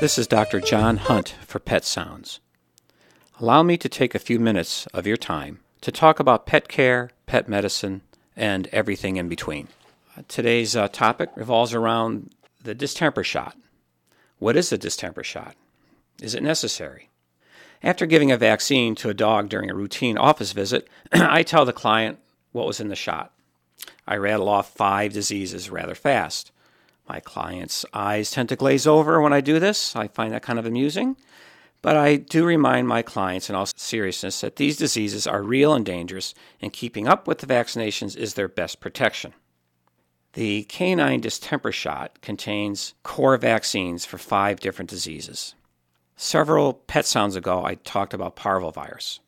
This is Dr. John Hunt for Pet Sounds. Allow me to take a few minutes of your time to talk about pet care, pet medicine, and everything in between. Today's uh, topic revolves around the distemper shot. What is a distemper shot? Is it necessary? After giving a vaccine to a dog during a routine office visit, I tell the client what was in the shot. I rattle off five diseases rather fast. My client's eyes tend to glaze over when I do this. I find that kind of amusing. But I do remind my clients in all seriousness that these diseases are real and dangerous, and keeping up with the vaccinations is their best protection. The canine distemper shot contains core vaccines for five different diseases. Several pet sounds ago, I talked about parvovirus.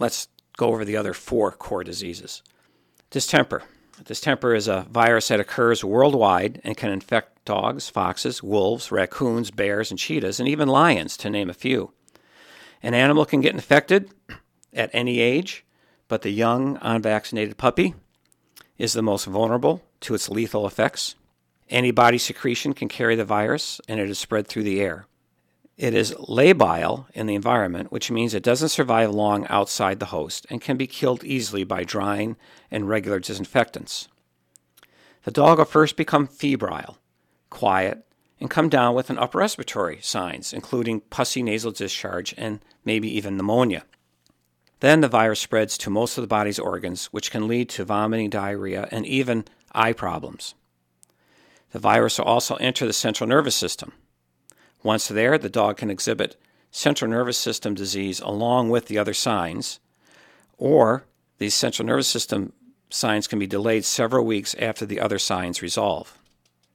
Let's go over the other four core diseases. Distemper. Distemper is a virus that occurs worldwide and can infect dogs, foxes, wolves, raccoons, bears, and cheetahs, and even lions, to name a few. An animal can get infected at any age, but the young, unvaccinated puppy is the most vulnerable to its lethal effects. Antibody secretion can carry the virus, and it is spread through the air. It is labile in the environment, which means it doesn't survive long outside the host and can be killed easily by drying and regular disinfectants. The dog will first become febrile, quiet, and come down with an upper respiratory signs, including pussy nasal discharge and maybe even pneumonia. Then the virus spreads to most of the body's organs, which can lead to vomiting, diarrhea, and even eye problems. The virus will also enter the central nervous system. Once there, the dog can exhibit central nervous system disease along with the other signs, or these central nervous system signs can be delayed several weeks after the other signs resolve.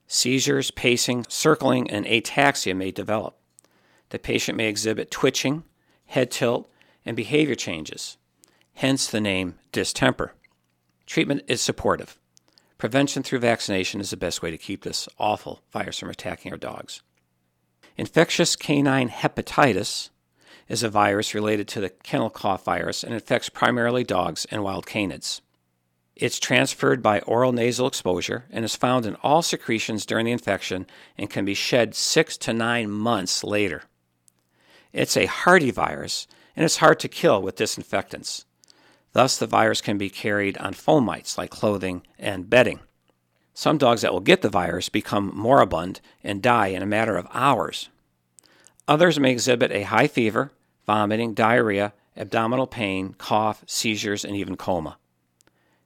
Seizures, pacing, circling, and ataxia may develop. The patient may exhibit twitching, head tilt, and behavior changes, hence the name distemper. Treatment is supportive. Prevention through vaccination is the best way to keep this awful virus from attacking our dogs. Infectious canine hepatitis is a virus related to the kennel cough virus and infects primarily dogs and wild canids. It's transferred by oral nasal exposure and is found in all secretions during the infection and can be shed six to nine months later. It's a hardy virus and it's hard to kill with disinfectants. Thus, the virus can be carried on fomites like clothing and bedding. Some dogs that will get the virus become moribund and die in a matter of hours. Others may exhibit a high fever, vomiting, diarrhea, abdominal pain, cough, seizures, and even coma.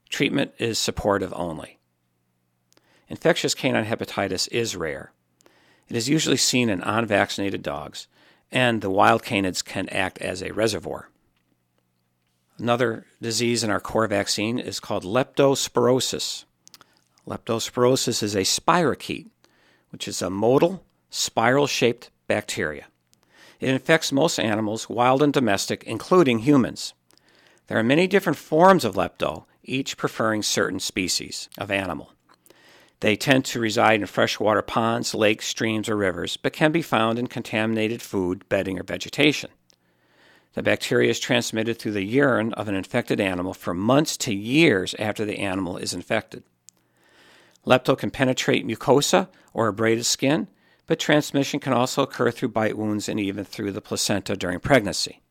Treatment is supportive only. Infectious canine hepatitis is rare. It is usually seen in unvaccinated dogs, and the wild canids can act as a reservoir. Another disease in our core vaccine is called leptospirosis. Leptospirosis is a spirochete, which is a motile, spiral shaped bacteria. It infects most animals, wild and domestic, including humans. There are many different forms of lepto, each preferring certain species of animal. They tend to reside in freshwater ponds, lakes, streams, or rivers, but can be found in contaminated food, bedding, or vegetation. The bacteria is transmitted through the urine of an infected animal for months to years after the animal is infected. Lepto can penetrate mucosa or abraded skin, but transmission can also occur through bite wounds and even through the placenta during pregnancy.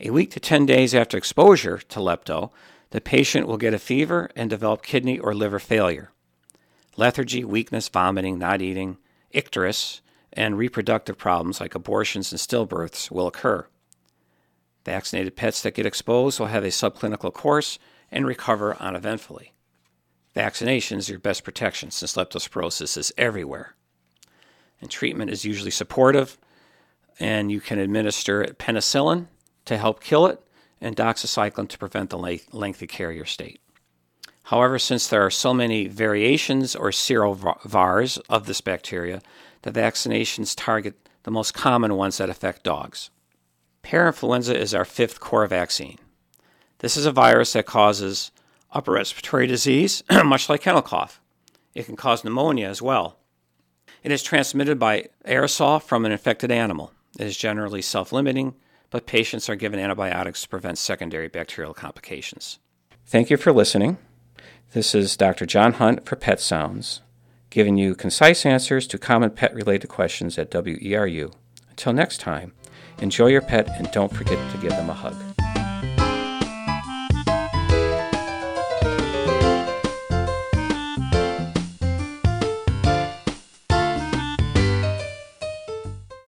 A week to 10 days after exposure to lepto, the patient will get a fever and develop kidney or liver failure. Lethargy, weakness, vomiting, not eating, icterus, and reproductive problems like abortions and stillbirths will occur. Vaccinated pets that get exposed will have a subclinical course and recover uneventfully. Vaccination is your best protection since leptospirosis is everywhere. And treatment is usually supportive, and you can administer penicillin to help kill it and doxycycline to prevent the lengthy carrier state. However, since there are so many variations or serovars of this bacteria, the vaccinations target the most common ones that affect dogs. Parainfluenza is our fifth core vaccine. This is a virus that causes upper respiratory disease, much like kennel cough. It can cause pneumonia as well. It is transmitted by aerosol from an infected animal. It is generally self limiting but patients are given antibiotics to prevent secondary bacterial complications. Thank you for listening. This is Dr. John Hunt for Pet Sounds. giving you concise answers to common pet related questions at WERU. Until next time, enjoy your pet and don't forget to give them a hug.